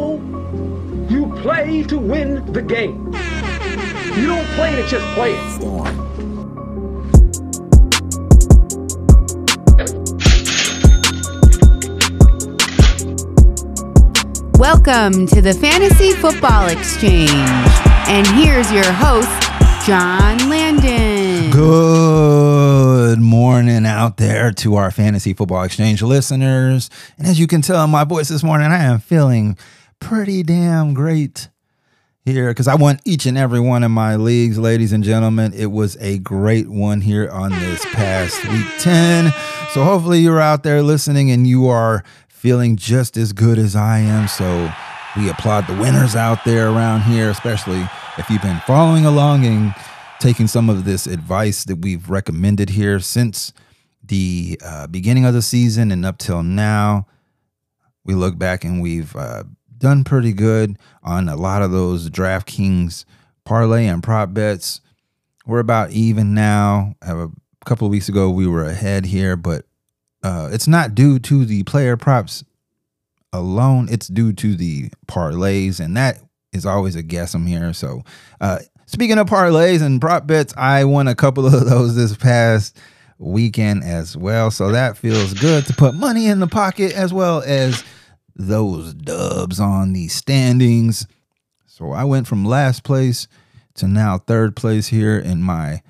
know you play to win the game. You don't play to just play it. Welcome to the Fantasy Football Exchange. And here's your host, John Landon. Good morning out there to our Fantasy Football Exchange listeners. And as you can tell in my voice this morning, I am feeling pretty damn great here because I won each and every one of my leagues, ladies and gentlemen. It was a great one here on this past week 10. So hopefully you're out there listening and you are feeling just as good as I am. So we applaud the winners out there around here, especially if you've been following along and taking some of this advice that we've recommended here since the uh, beginning of the season and up till now. We look back and we've uh, done pretty good on a lot of those DraftKings parlay and prop bets. We're about even now. A couple of weeks ago, we were ahead here, but uh, it's not due to the player props alone. It's due to the parlays, and that is always a guess. I'm here. So, uh, speaking of parlays and prop bets, I won a couple of those this past weekend as well. So that feels good to put money in the pocket as well as those dubs on the standings. So I went from last place to now third place here in my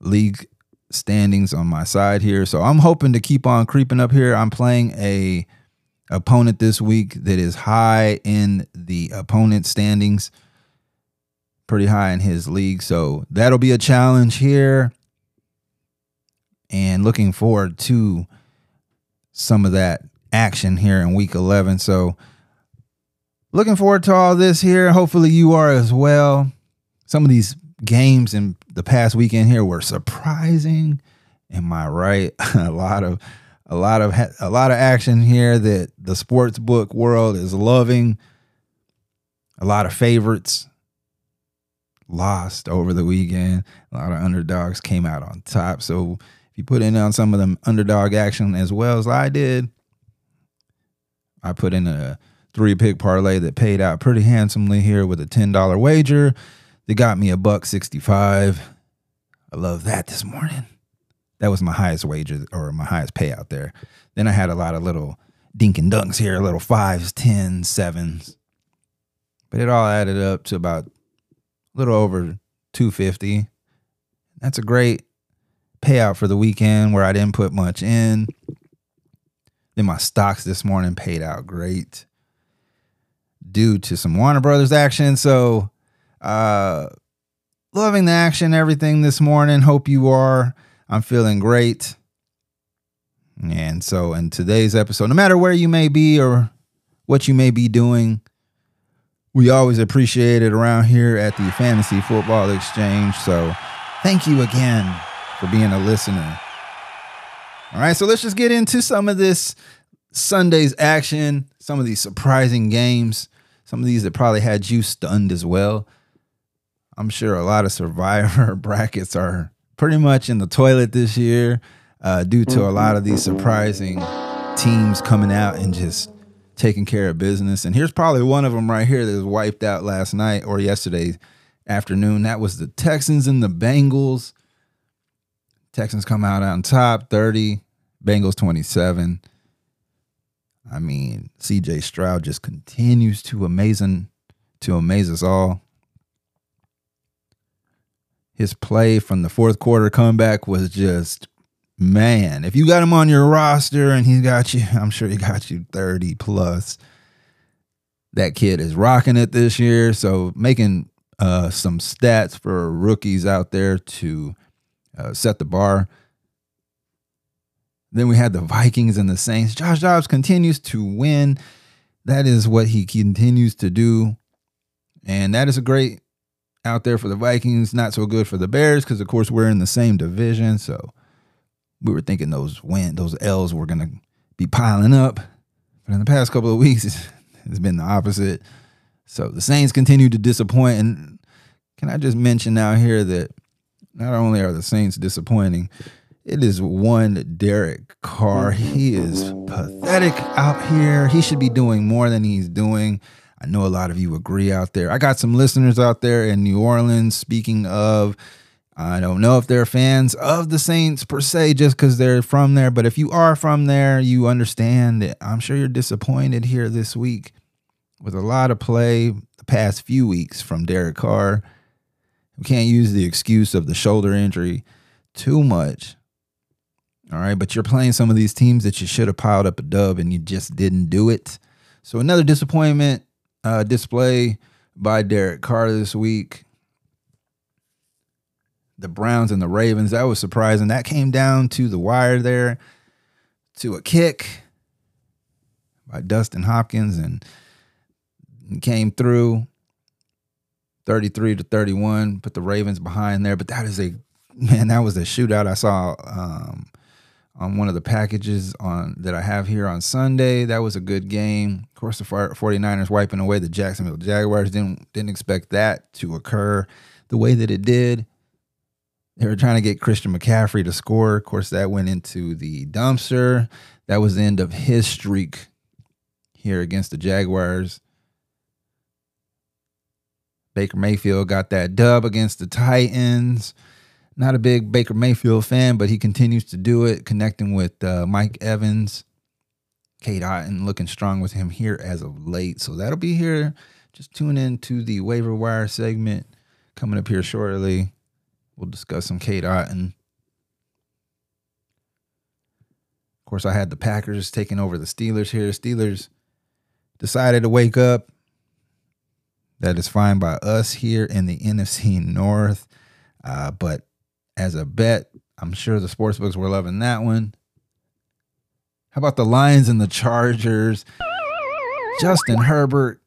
league standings on my side here. So I'm hoping to keep on creeping up here. I'm playing a opponent this week that is high in the opponent standings, pretty high in his league. So that'll be a challenge here. And looking forward to some of that action here in week 11. So looking forward to all this here. Hopefully you are as well. Some of these games in the past weekend here were surprising. Am I right? a lot of a lot of a lot of action here that the sports book world is loving. A lot of favorites lost over the weekend. A lot of underdogs came out on top. So if you put in on some of them underdog action as well as I did, I put in a three pick parlay that paid out pretty handsomely here with a $10 wager. They got me a buck 65. I love that this morning. That was my highest wager or my highest payout there. Then I had a lot of little dink and dunks here, little fives, tens, sevens. But it all added up to about a little over 250. That's a great payout for the weekend where I didn't put much in. Then my stocks this morning paid out great due to some Warner Brothers action. So uh, loving the action, everything this morning. Hope you are. I'm feeling great. And so, in today's episode, no matter where you may be or what you may be doing, we always appreciate it around here at the Fantasy Football Exchange. So, thank you again for being a listener. All right, so let's just get into some of this Sunday's action, some of these surprising games, some of these that probably had you stunned as well. I'm sure a lot of survivor brackets are pretty much in the toilet this year uh, due to a lot of these surprising teams coming out and just taking care of business. And here's probably one of them right here that was wiped out last night or yesterday afternoon. That was the Texans and the Bengals. Texans come out on top 30, Bengals 27. I mean, CJ Stroud just continues to amazing to amaze us all his play from the fourth quarter comeback was just man. If you got him on your roster and he's got you, I'm sure he got you 30 plus. That kid is rocking it this year. So making uh, some stats for rookies out there to uh, set the bar. Then we had the Vikings and the Saints. Josh Dobbs continues to win. That is what he continues to do. And that is a great out there for the Vikings. Not so good for the Bears because, of course, we're in the same division. So we were thinking those win, those L's were going to be piling up. But in the past couple of weeks, it's been the opposite. So the Saints continue to disappoint. And can I just mention now here that not only are the Saints disappointing, it is one Derek Carr. He is pathetic out here. He should be doing more than he's doing. I know a lot of you agree out there. I got some listeners out there in New Orleans. Speaking of, I don't know if they're fans of the Saints per se, just because they're from there. But if you are from there, you understand that I'm sure you're disappointed here this week with a lot of play the past few weeks from Derek Carr. We can't use the excuse of the shoulder injury too much. All right, but you're playing some of these teams that you should have piled up a dub and you just didn't do it. So another disappointment uh, display by Derek Carr this week. The Browns and the Ravens, that was surprising. That came down to the wire there to a kick by Dustin Hopkins and came through 33 to 31, put the Ravens behind there. But that is a man, that was a shootout I saw um, on one of the packages on that I have here on Sunday. That was a good game. Of course, the 49ers wiping away the Jacksonville Jaguars didn't didn't expect that to occur the way that it did. They were trying to get Christian McCaffrey to score. Of course, that went into the dumpster. That was the end of his streak here against the Jaguars. Baker Mayfield got that dub against the Titans. Not a big Baker Mayfield fan, but he continues to do it, connecting with uh, Mike Evans. Cade Otton looking strong with him here as of late. So that'll be here. Just tune in to the waiver wire segment coming up here shortly. We'll discuss some Cade Otton. Of course, I had the Packers taking over the Steelers here. Steelers decided to wake up. That is fine by us here in the NFC North. Uh, but as a bet, I'm sure the sports books were loving that one. How about the Lions and the Chargers? Justin Herbert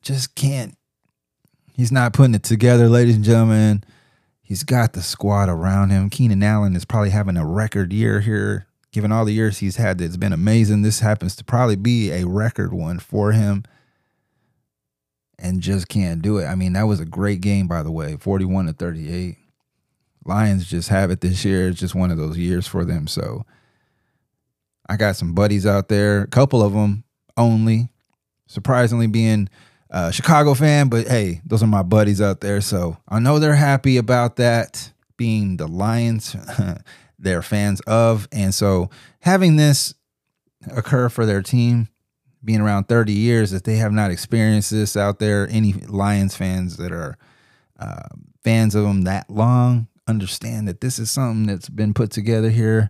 just can't. He's not putting it together, ladies and gentlemen. He's got the squad around him. Keenan Allen is probably having a record year here. Given all the years he's had, it's been amazing. This happens to probably be a record one for him and just can't do it. I mean, that was a great game, by the way 41 to 38. Lions just have it this year. It's just one of those years for them. So I got some buddies out there, a couple of them only. Surprisingly, being a Chicago fan, but hey, those are my buddies out there. So I know they're happy about that being the Lions they're fans of. And so having this occur for their team, being around 30 years, that they have not experienced this out there, any Lions fans that are uh, fans of them that long understand that this is something that's been put together here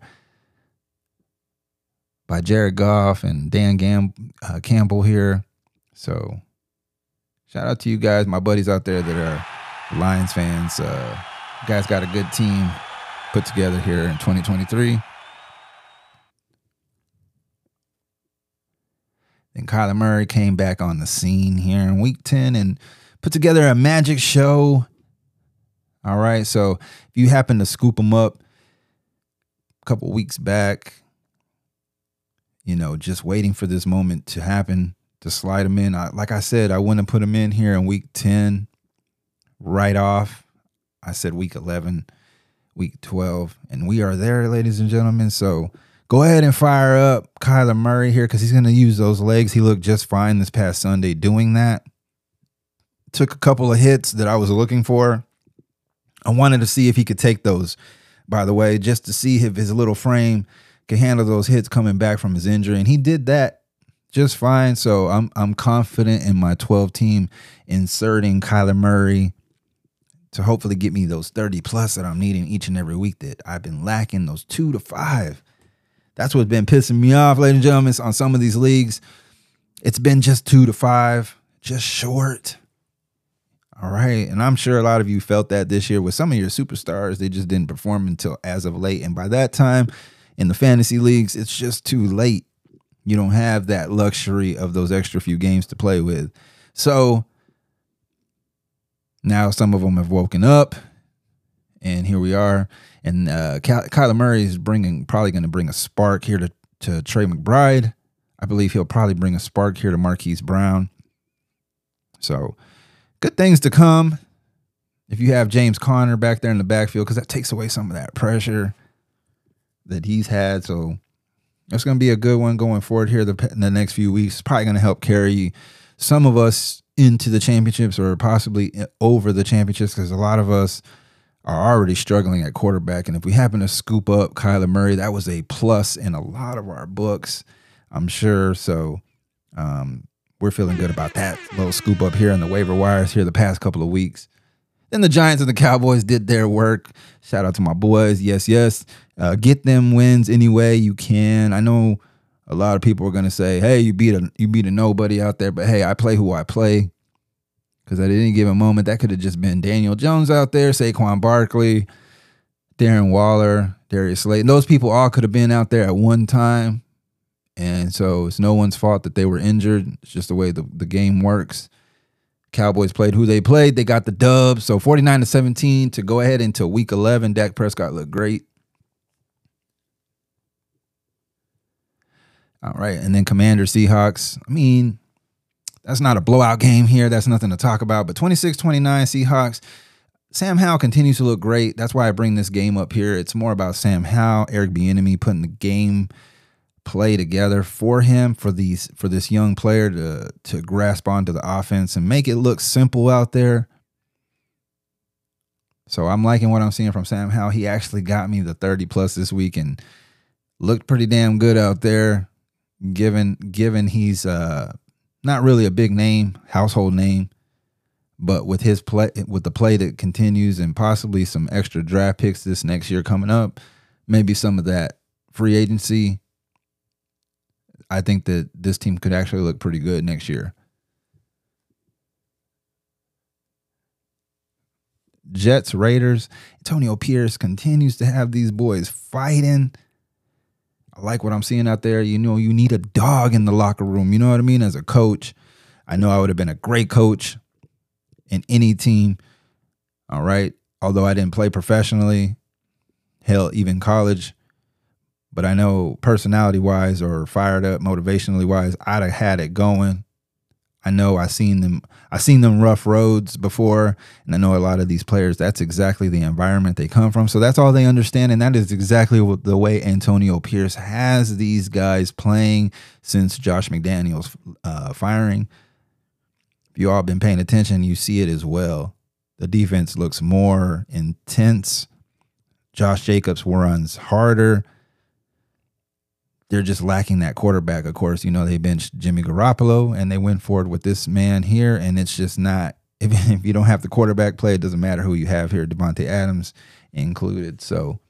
by Jared Goff and Dan Gam- uh, Campbell here. So shout out to you guys, my buddies out there that are Lions fans. Uh, guys got a good team put together here in 2023. Then Kyler Murray came back on the scene here in week 10 and put together a magic show. All right. So if you happen to scoop him up a couple weeks back, you know, just waiting for this moment to happen to slide him in. I, like I said, I wouldn't put him in here in week 10 right off. I said week 11, week 12, and we are there, ladies and gentlemen. So go ahead and fire up Kyler Murray here because he's going to use those legs. He looked just fine this past Sunday doing that. Took a couple of hits that I was looking for. I wanted to see if he could take those, by the way, just to see if his little frame can handle those hits coming back from his injury. And he did that just fine. So I'm I'm confident in my 12 team inserting Kyler Murray to hopefully get me those 30 plus that I'm needing each and every week that I've been lacking those two to five. That's what's been pissing me off, ladies and gentlemen, on some of these leagues. It's been just two to five, just short. All right. And I'm sure a lot of you felt that this year with some of your superstars. They just didn't perform until as of late. And by that time, in the fantasy leagues, it's just too late. You don't have that luxury of those extra few games to play with. So now some of them have woken up, and here we are. And uh, Kyler Murray is bringing probably going to bring a spark here to to Trey McBride. I believe he'll probably bring a spark here to Marquise Brown. So good things to come if you have James Conner back there in the backfield because that takes away some of that pressure that he's had. So it's going to be a good one going forward here the, in the next few weeks. It's probably going to help carry some of us into the championships or possibly over the championships because a lot of us are already struggling at quarterback. And if we happen to scoop up Kyler Murray, that was a plus in a lot of our books, I'm sure. So um, we're feeling good about that little scoop up here on the waiver wires here the past couple of weeks. Then the Giants and the Cowboys did their work. Shout out to my boys. Yes, yes. Uh, get them wins any way you can. I know a lot of people are going to say, "Hey, you beat a you beat a nobody out there," but hey, I play who I play. Because at any given moment, that could have just been Daniel Jones out there, Saquon Barkley, Darren Waller, Darius Slayton. Those people all could have been out there at one time. And so it's no one's fault that they were injured. It's just the way the, the game works. Cowboys played who they played. They got the dub. So 49 to 17 to go ahead into week 11. Dak Prescott looked great. All right. And then Commander Seahawks. I mean, that's not a blowout game here. That's nothing to talk about. But 26 29 Seahawks. Sam Howell continues to look great. That's why I bring this game up here. It's more about Sam Howell, Eric Bieniemy putting the game play together for him for these for this young player to to grasp onto the offense and make it look simple out there. So I'm liking what I'm seeing from Sam Howell. He actually got me the 30 plus this week and looked pretty damn good out there given given he's uh not really a big name, household name, but with his play, with the play that continues, and possibly some extra draft picks this next year coming up, maybe some of that free agency. I think that this team could actually look pretty good next year. Jets, Raiders, Antonio Pierce continues to have these boys fighting. I like what I'm seeing out there. You know, you need a dog in the locker room. You know what I mean? As a coach, I know I would have been a great coach in any team. All right. Although I didn't play professionally, hell, even college. But I know personality wise or fired up motivationally wise, I'd have had it going. I know I've seen them I've seen them rough roads before and I know a lot of these players that's exactly the environment they come from. So that's all they understand and that is exactly the way Antonio Pierce has these guys playing since Josh McDaniels uh, firing. If you all been paying attention, you see it as well. The defense looks more intense. Josh Jacobs runs harder they're just lacking that quarterback. Of course, you know they benched Jimmy Garoppolo and they went forward with this man here, and it's just not. If, if you don't have the quarterback play, it doesn't matter who you have here, Davante Adams included. So,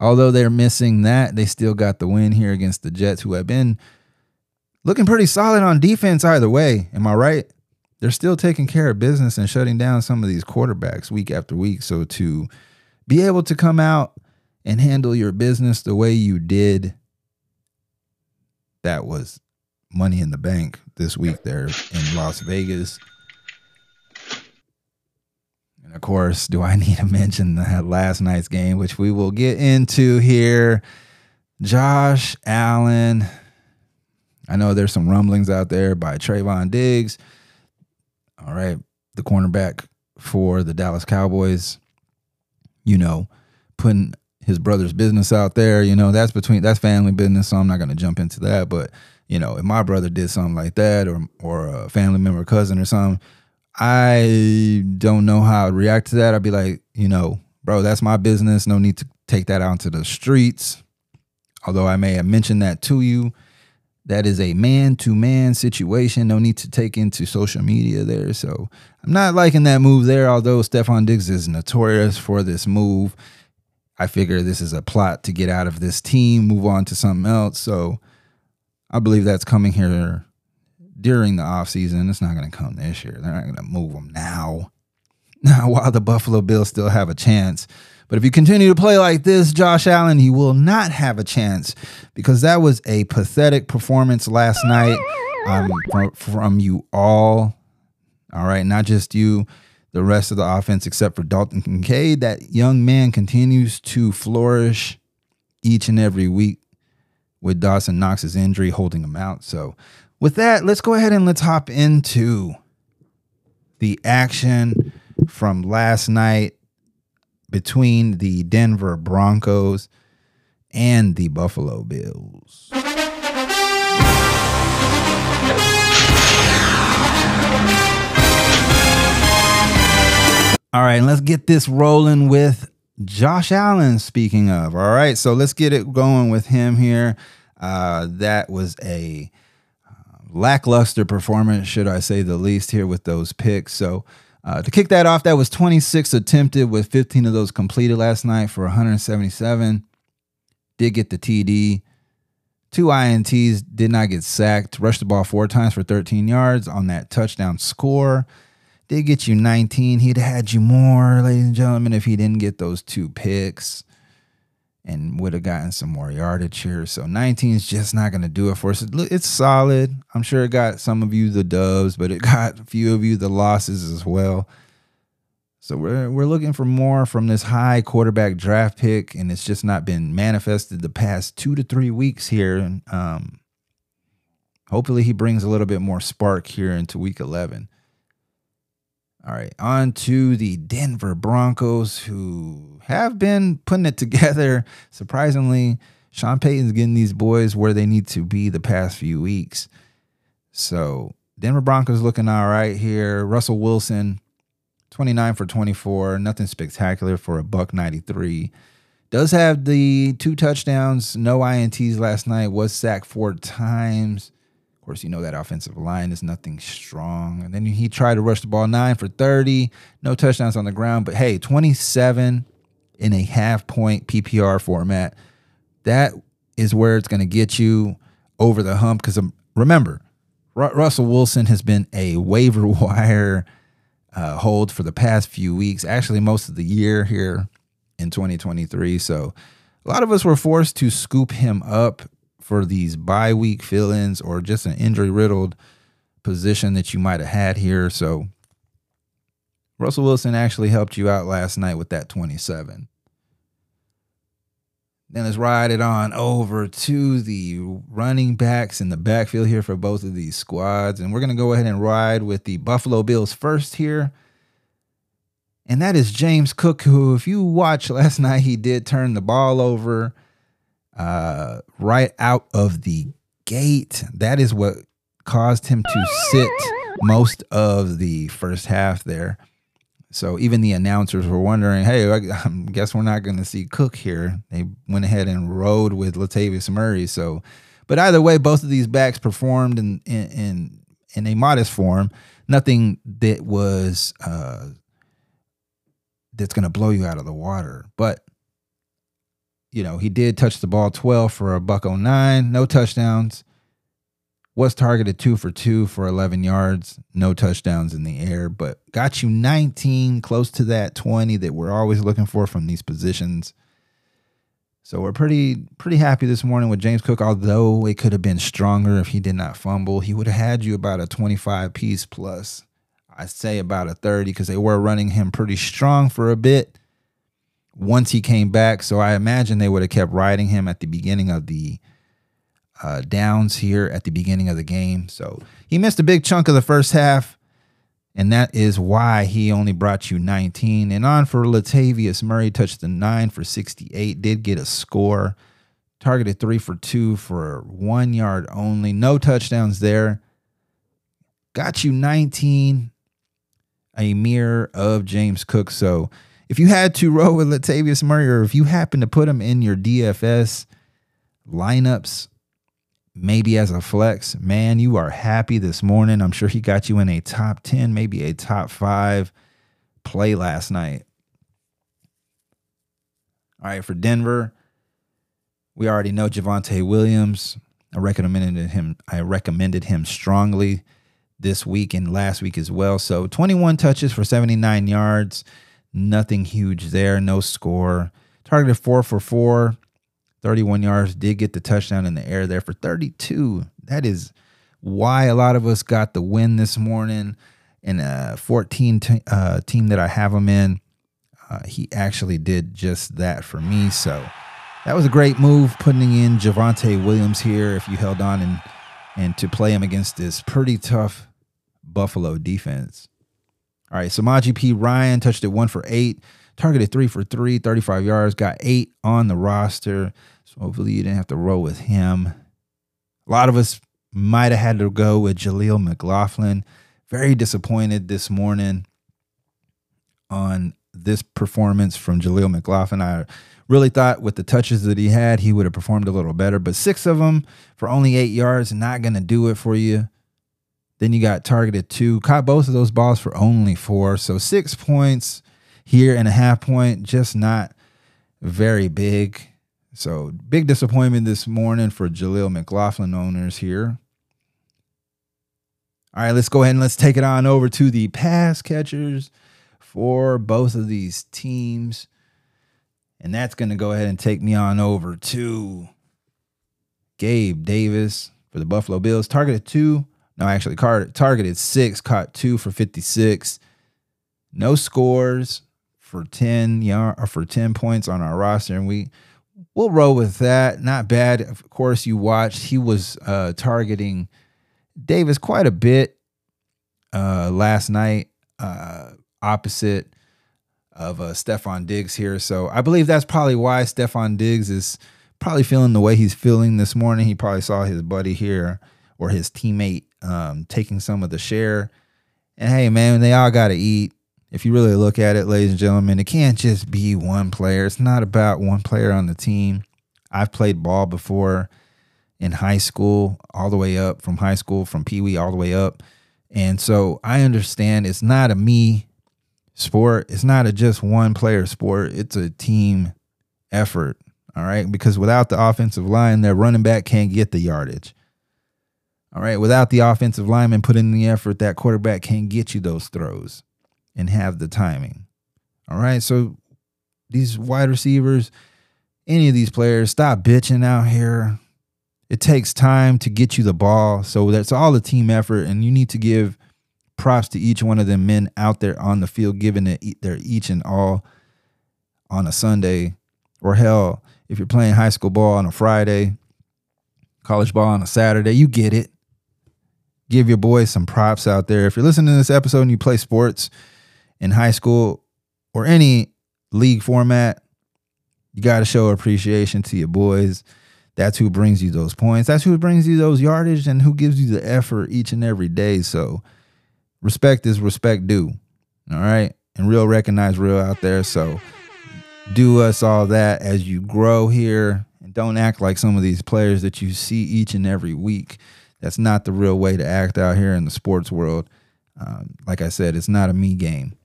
although they're missing that, they still got the win here against the Jets, who have been looking pretty solid on defense either way. Am I right? They're still taking care of business and shutting down some of these quarterbacks week after week. So to be able to come out and handle your business the way you did that was money in the bank this week there in Las Vegas. And of course, do I need to mention that last night's game, which we will get into here? Josh Allen. I know there's some rumblings out there by Trevon Diggs. All right, the cornerback for the Dallas Cowboys, you know, putting his brother's business out there. You know, that's between that's family business. So I'm not to jump into that. But you know, if my brother did something like that, or or a family member, cousin, or something, I don't know how I'd react to that. I'd be like, you know, bro, that's my business. No need to take that out into the streets. Although I may have mentioned that to you, that is a man to man situation. No need to take into social media there. So I'm not liking that move there. Although Stefon Diggs is notorious for this move. I figure this is a plot to get out of this team, move on to something else. So I believe that's coming here during the offseason. It's not going to come this year. They're not going to move them now. Now, while the Buffalo Bills still have a chance. But if you continue to play like this, Josh Allen, you will not have a chance because that was a pathetic performance last night um, from, from you all. All right, not just you the rest of the offense except for Dalton Kincaid. That young man continues to flourish each and every week with Dawson Knox's injury holding him out. So, with that, let's go ahead and let's hop into the action from last night between the Denver Broncos and the Buffalo Bills. All right, let's get this rolling with Josh Allen. Speaking of, all right, so let's get it going with him here. Uh, that was a uh, lackluster performance, should I say the least, here with those picks. So uh, to kick that off, that was 26 attempted with 15 of those completed last night for 177. Did get the TD. Two INTs, did not get sacked. Rushed the ball four times for 13 yards on that touchdown score. Did get you 19. He'd had you more, ladies and gentlemen, if he didn't get those two picks and would have gotten some more yardage here. So 19 is just not going to do it for us. It's solid. I'm sure it got some of you the doves, but it got a few of you the losses as well. So we're we're looking for more from this high quarterback draft pick, and it's just not been manifested the past two to three weeks here. And um, hopefully, he brings a little bit more spark here into Week 11. All right, on to the Denver Broncos, who have been putting it together. Surprisingly, Sean Payton's getting these boys where they need to be the past few weeks. So Denver Broncos looking all right here. Russell Wilson 29 for 24, nothing spectacular for a buck 93. Does have the two touchdowns, no INTs last night, was sacked four times. Course, you know that offensive line is nothing strong. And then he tried to rush the ball nine for 30, no touchdowns on the ground. But hey, 27 in a half point PPR format. That is where it's going to get you over the hump. Because um, remember, Russell Wilson has been a waiver wire uh, hold for the past few weeks, actually, most of the year here in 2023. So a lot of us were forced to scoop him up for these bye week fill ins or just an injury riddled position that you might have had here. So Russell Wilson actually helped you out last night with that 27. Then let's ride it on over to the running backs in the backfield here for both of these squads. And we're going to go ahead and ride with the Buffalo Bills first here. And that is James Cook, who, if you watch last night, he did turn the ball over uh, right out of the gate. That is what caused him to sit most of the first half there. So even the announcers were wondering, hey, I guess we're not going to see Cook here. They went ahead and rode with Latavius Murray. So, but either way, both of these backs performed in in in, a modest form. Nothing that was uh, that's going to blow you out of the water. But you know, he did touch the ball 12 for a buck 09, no touchdowns was targeted two for two for 11 yards, no touchdowns in the air, but got you 19, close to that 20 that we're always looking for from these positions. So we're pretty pretty happy this morning with James Cook. Although it could have been stronger if he did not fumble, he would have had you about a 25 piece plus. I'd say about a 30 because they were running him pretty strong for a bit once he came back. So I imagine they would have kept riding him at the beginning of the uh, downs here at the beginning of the game. So he missed a big chunk of the first half, and that is why he only brought you 19. And on for Latavius Murray, touched the nine for 68, did get a score, targeted three for two for one yard only, no touchdowns there. Got you 19, a mirror of James Cook. So if you had to roll with Latavius Murray, or if you happen to put him in your DFS lineups, maybe as a flex, man, you are happy this morning. I'm sure he got you in a top 10, maybe a top five play last night. All right, for Denver, we already know Javonte Williams. I recommended him. I recommended him strongly this week and last week as well. So 21 touches for 79 yards. Nothing huge there. No score. Targeted four for four. 31 yards, did get the touchdown in the air there for 32. That is why a lot of us got the win this morning in a 14 t- uh, team that I have him in. Uh, he actually did just that for me. So that was a great move putting in Javonte Williams here if you held on and and to play him against this pretty tough Buffalo defense. All right, Samaje Ryan touched it one for eight targeted three for three, 35 yards, got eight on the roster. So hopefully you didn't have to roll with him. A lot of us might have had to go with Jaleel McLaughlin. Very disappointed this morning on this performance from Jaleel McLaughlin. I really thought with the touches that he had, he would have performed a little better, but six of them for only eight yards, not going to do it for you. Then you got targeted two, caught both of those balls for only four. So six points here and a half point, just not very big. So big disappointment this morning for Jaleel McLaughlin owners here. All right, let's go ahead and let's take it on over to the pass catchers for both of these teams. And that's going to go ahead and take me on over to Gabe Davis for the Buffalo Bills. Targeted two. No, actually, targeted six, caught two for 56. No scores for 10 yard or for 10 points on our roster. And we we'll roll with that. Not bad. Of course, you watched. He was uh, targeting Davis quite a bit uh, last night, uh, opposite of uh, Stefon Diggs here. So I believe that's probably why Stefon Diggs is probably feeling the way he's feeling this morning. He probably saw his buddy here or his teammate um, taking some of the share. And hey, man, they all got to eat. If you really look at it, ladies and gentlemen, it can't just be one player. It's not about one player on the team. I've played ball before in high school, all the way up from high school, from Pee Wee all the way up. And so I understand it's not a me sport. It's not a just one player sport. It's a team effort. All right. Because without the offensive line, their running back can't get the yardage. All right. Without the offensive lineman putting in the effort, that quarterback can't get you those throws and have the timing. All right. So these wide receivers, any of these players, stop bitching out here. It takes time to get you the ball. So that's all a team effort. And you need to give props to each one of them men out there on the field, giving it their each and all on a Sunday. Or hell, if you're playing high school ball on a Friday, college ball on a Saturday, you get it. Give your boys some props out there. If you're listening to this episode and you play sports in high school or any league format, you got to show appreciation to your boys. That's who brings you those points. That's who brings you those yardage and who gives you the effort each and every day. So respect is respect due. All right. And real recognize real out there. So do us all that as you grow here and don't act like some of these players that you see each and every week. That's not the real way to act out here in the sports world. Um, like I said, it's not a me game.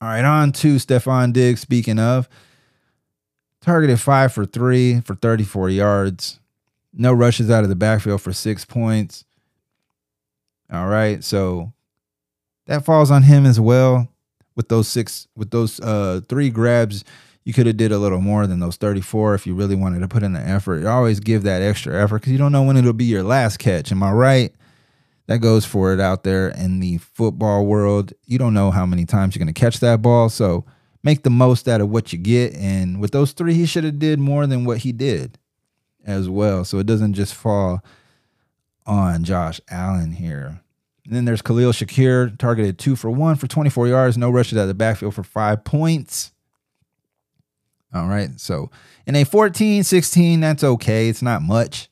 All right, on to Stefon Diggs. Speaking of, Targeted five for three for 34 yards. No rushes out of the backfield for six points. All right. So that falls on him as well. With those six, with those uh three grabs, you could have did a little more than those 34 if you really wanted to put in the effort. You always give that extra effort because you don't know when it'll be your last catch. Am I right? That goes for it out there in the football world. You don't know how many times you're going to catch that ball. So make the most out of what you get. And with those three, he should have did more than what he did as well. So it doesn't just fall on Josh Allen here. And then there's Khalil Shakir, targeted two for one for 24 yards, no rushes out of the backfield for five points. All right. So in a 14 16, that's okay. It's not much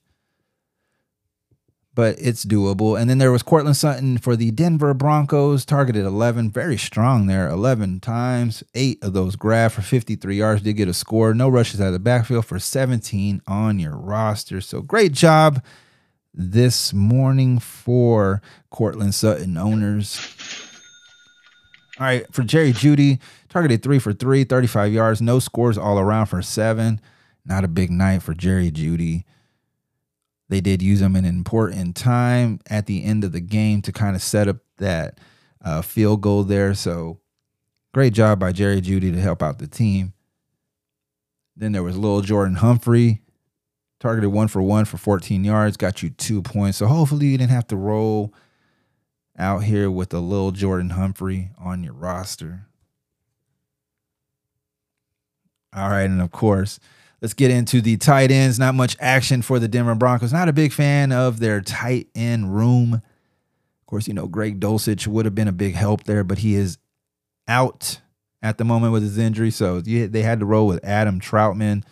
but it's doable. And then there was Courtland Sutton for the Denver Broncos, targeted 11, very strong there, 11 times, eight of those grab for 53 yards, did get a score. No rushes out of the backfield for 17 on your roster. So great job this morning for Courtland Sutton owners. All right, for Jerry Jeudy, targeted three for three, 35 yards, no scores all around for seven. Not a big night for Jerry Jeudy. They did use him in an important time at the end of the game to kind of set up that uh, field goal there. So great job by Jerry Jeudy to help out the team. Then there was little Jordan Humphrey, targeted one for one for 14 yards, got you two points. So hopefully you didn't have to roll out here with a little Jordan Humphrey on your roster. All right, and of course, Let's get into the tight ends. Not much action for the Denver Broncos. Not a big fan of their tight end room. Of course, you know, Greg Dulcich would have been a big help there, but he is out at the moment with his injury. So they had to roll with Adam Trautman.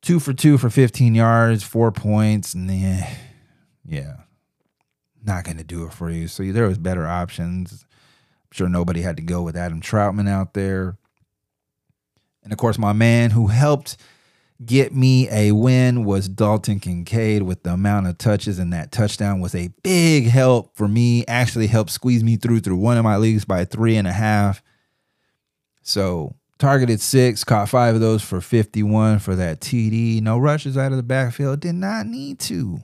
Two for two for 15 yards, four points. And yeah, not going to do it for you. So there was better options. I'm sure nobody had to go with Adam Trautman out there. And of course, my man who helped get me a win was Dalton Kincaid with the amount of touches, and that touchdown was a big help for me. Actually, helped squeeze me through through one of my leagues by three and a half. So targeted six, caught five of those for 51 for that TD. No rushes out of the backfield. Did not need to.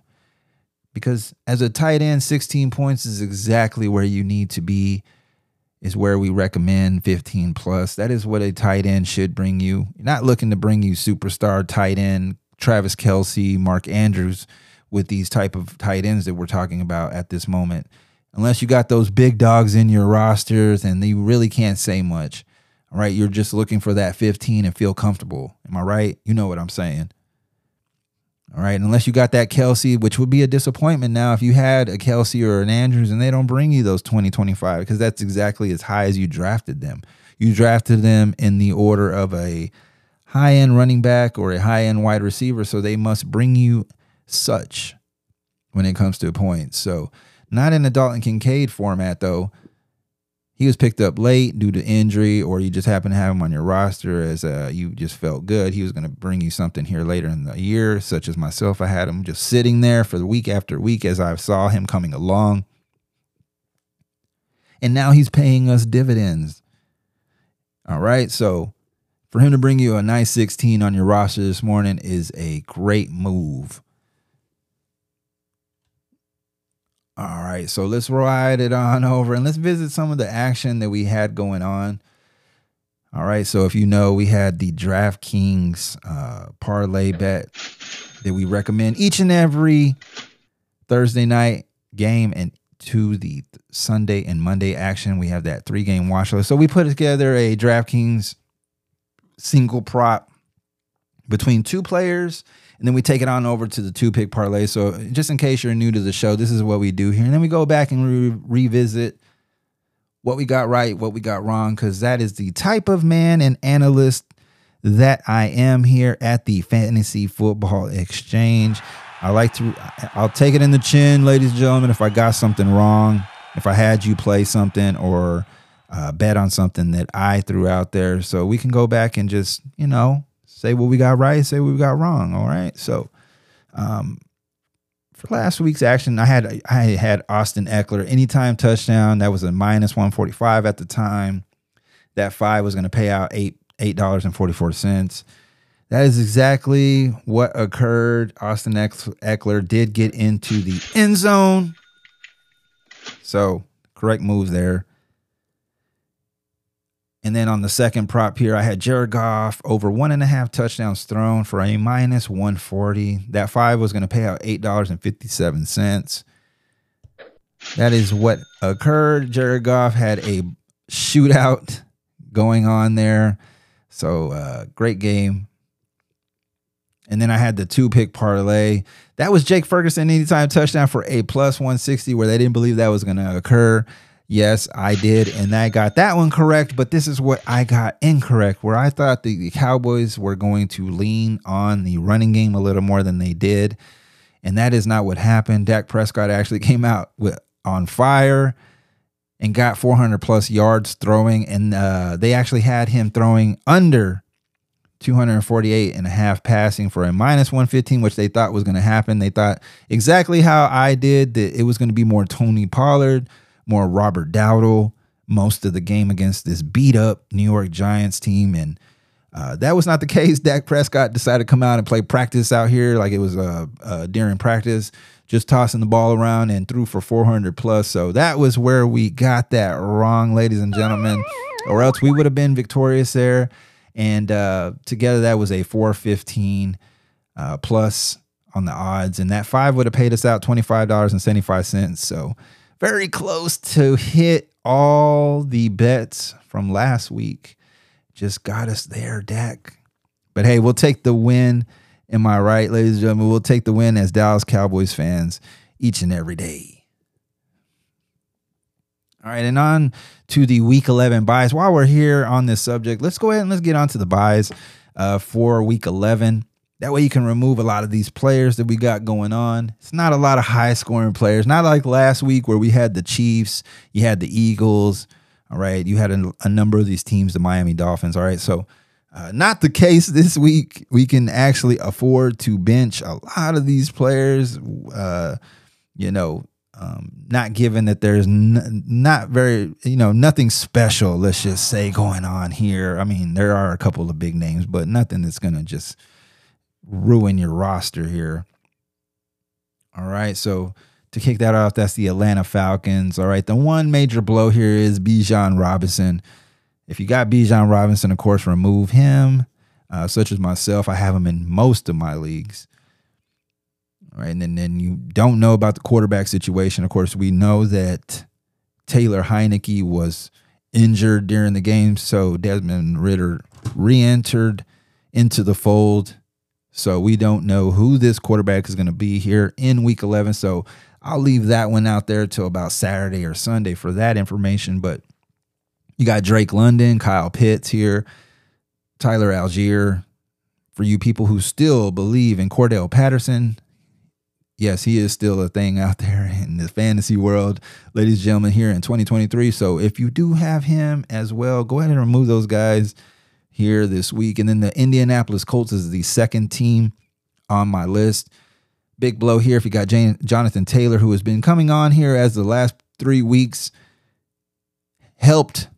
Because as a tight end, 16 points is exactly where you need to be is where we recommend 15 plus. That is what a tight end should bring you. You're not looking to bring you superstar tight end Travis Kelce, Mark Andrews with these type of tight ends that we're talking about at this moment. Unless you got those big dogs in your rosters and you really can't say much. Right, you're just looking for that 15 and feel comfortable. Am I right? You know what I'm saying. All right. Unless you got that Kelce, which would be a disappointment now if you had a Kelce or an Andrews and they don't bring you those 20, 25, because that's exactly as high as you drafted them. You drafted them in the order of a high end running back or a high end wide receiver. So they must bring you such when it comes to points. So not in the Dalton Kincaid format, though he was picked up late due to injury, or you just happen to have him on your roster as uh, you just felt good. He was going to bring you something here later in the year, such as myself. I had him just sitting there for the week after week as I saw him coming along. And now he's paying us dividends. All right. So for him to bring you a nice 16 on your roster this morning is a great move. All right, so let's ride it on over and let's visit some of the action that we had going on. All right, so if you know, we had the DraftKings uh, parlay bet that we recommend each and every Thursday night game and to the Sunday and Monday action. We have that three game watch list. So we put together a DraftKings single prop between two players and then we take it on over to the two pick parlay. So just in case you're new to the show, this is what we do here. And then we go back and re- revisit what we got right, what we got wrong, because that is the type of man and analyst that I am here at the Fantasy Football Exchange. I like to, I'll take it in the chin, ladies and gentlemen, if I got something wrong, if I had you play something or uh, bet on something that I threw out there. So we can go back and just, you know, say what we got right, say what we got wrong. All right. So, um, for last week's action, I had I had Austin Ekeler anytime touchdown. That was a minus one forty five at the time. That five was going to pay out eight eight dollars and forty four cents. That is exactly what occurred. Austin Ekeler did get into the end zone. So correct moves there. And then on the second prop here, I had Jared Goff over one and a half touchdowns thrown for a minus 140. That five was going to pay out $8.57. That is what occurred. Jared Goff had a shootout going on there. So, uh, great game. And then I had the two pick parlay. That was Jake Ferguson anytime touchdown for a plus 160, where they didn't believe that was going to occur. Yes, I did, and I got that one correct, but this is what I got incorrect, where I thought the Cowboys were going to lean on the running game a little more than they did. And that is not what happened. Dak Prescott actually came out with on fire and got 400 plus yards throwing, and uh, they actually had him throwing under 248 and a half passing for a minus 115, which they thought was going to happen. They thought exactly how I did that it was going to be more Tony Pollard more Robert Dowdle most of the game against this beat up New York Giants team. And uh, that was not the case. Dak Prescott decided to come out and play practice out here like it was uh, uh, during practice, just tossing the ball around and threw for 400 plus. So that was where we got that wrong, ladies and gentlemen, or else we would have been victorious there. And uh, together that was a 415 uh, plus on the odds. And that five would have paid us out $25.75. So very close to hit all the bets from last week. Just got us there, Dak. But hey, we'll take the win. Am I right, ladies and gentlemen? We'll take the win as Dallas Cowboys fans each and every day. All right, and on to the week 11 byes. While we're here on this subject, let's go ahead and let's get on to the byes uh, for week 11. That way you can remove a lot of these players that we got going on. It's not a lot of high scoring players. Not like last week where we had the Chiefs, you had the Eagles, All right. You had a, a number of these teams, the Miami Dolphins. All right. So, uh, not the case this week. We can actually afford to bench a lot of these players. Uh, you know, um, not given that there's n- not very, you know, nothing special, let's just say, going on here. I mean, there are a couple of big names, but nothing that's going to just ruin your roster here. All right. So to kick that off, that's the Atlanta Falcons. All right. The one major blow here is Bijan Robinson. If you got Bijan Robinson, of course, remove him. Uh, such as myself, I have him in most of my leagues. All right, and then, then you don't know about the quarterback situation. Of course, we know that Taylor Heinicke was injured during the game, so Desmond Ridder re-entered into the fold. So we don't know who this quarterback is going to be here in Week 11. So I'll leave that one out there till about Saturday or Sunday for that information. But you got Drake London, Kyle Pitts here, Tyler Allgeier. For you people who still believe in Cordarrelle Patterson, yes, he is still a thing out there in the fantasy world, ladies and gentlemen, here in 2023. So if you do have him as well, go ahead and remove those guys here this week. And then the Indianapolis Colts is the second team on my list. Big blow here if you got Jonathan Taylor, who has been coming on here as the last three weeks helped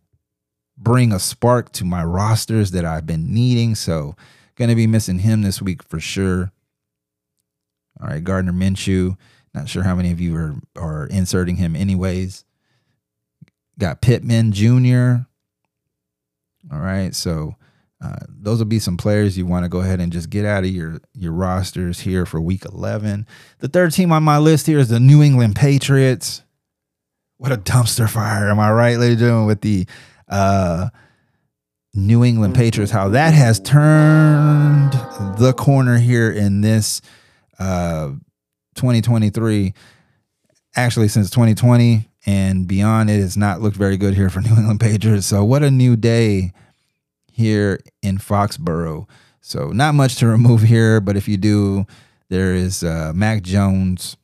bring a spark to my rosters that I've been needing. So, going to be missing him this week for sure. All right, Gardner Minshew. Not sure how many of you are, are inserting him, anyways. Got Pittman Jr. All right, so uh, those will be some players you want to go ahead and just get out of your your rosters here for Week 11. The third team on my list here is the New England Patriots. What a dumpster fire, am I right, ladies and gentlemen? With the uh, New England Patriots, how that has turned the corner here in this uh, 2023. Actually, since 2020 and beyond, it has not looked very good here for New England Patriots. So, what a new day here in Foxborough. So, not much to remove here, but if you do, there is uh, Mac Jones.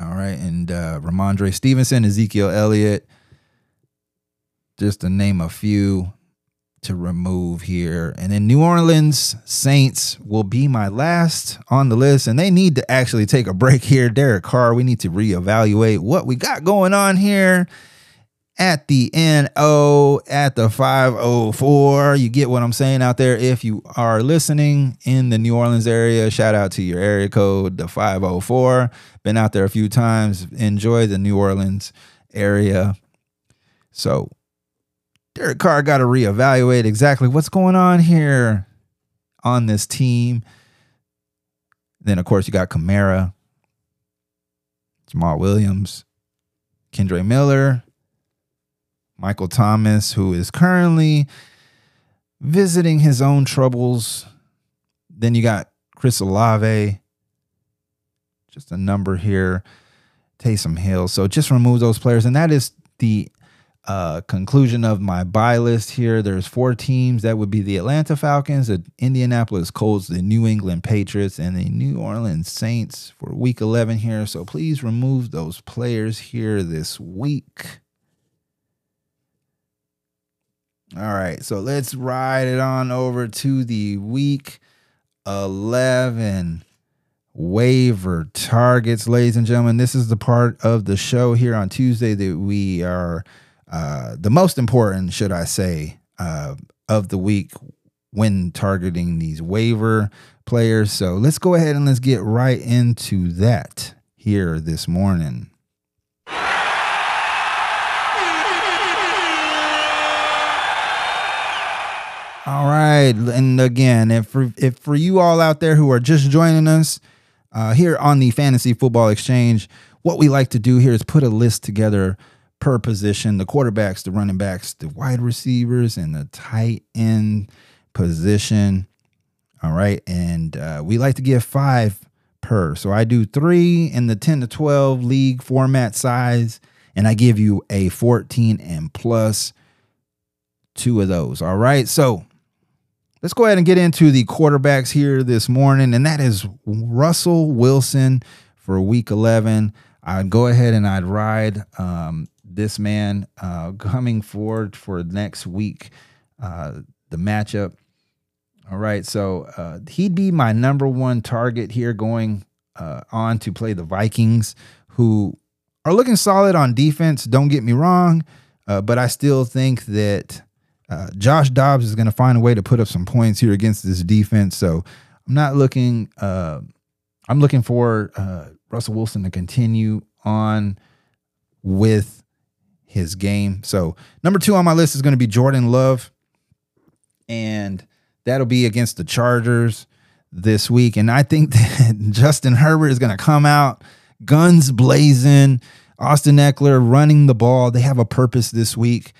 All right, and uh, Rhamondre Stevenson, Ezekiel Elliott, just to name a few to remove here. And then New Orleans Saints will be my last on the list, and they need to actually take a break here. Derek Carr, we need to reevaluate what we got going on here at the NO at the 504. You get what I'm saying out there. If you are listening in the New Orleans area, shout out to your area code, the 504. Been out there a few times. Enjoy the New Orleans area. So, Derek Carr got to reevaluate exactly what's going on here on this team. Then, of course, you got Kamara, Jamaal Williams, Kendre Miller, Michael Thomas, who is currently visiting his own troubles. Then you got Chris Olave, just a number here. Taysom Hill. So just remove those players. And that is the uh, conclusion of my bye list here. There's four teams. That would be the Atlanta Falcons, the Indianapolis Colts, the New England Patriots, and the New Orleans Saints for week 11 here. So please remove those players here this week. All right, so let's ride it on over to the week 11 waiver targets, ladies and gentlemen. This is the part of the show here on Tuesday that we are uh, the most important, should I say, uh, of the week when targeting these waiver players. So let's go ahead and let's get right into that here this morning. All right, and again, if for, if for you all out there who are just joining us uh, here on the Fantasy Football Exchange, what we like to do here is put a list together per position: the quarterbacks, the running backs, the wide receivers, and the tight end position. All right, and uh, we like to give five per. So I do three in the ten to twelve league format size, and I give you a fourteen and plus two of those. All right, so Let's go ahead and get into the quarterbacks here this morning, and that is Russell Wilson for week 11. I'd go ahead and I'd ride um, this man uh, coming forward for next week, uh, the matchup. All right, so uh, he'd be my number one target here going uh, on to play the Vikings, who are looking solid on defense. Don't get me wrong, uh, but I still think that uh, Josh Dobbs is going to find a way to put up some points here against this defense. So I'm not looking. Uh, I'm looking for uh, Russell Wilson to continue on with his game. So number two on my list is going to be Jordan Love, and that'll be against the Chargers this week. And I think that Justin Herbert is going to come out guns blazing. Austin Ekeler running the ball. They have a purpose this week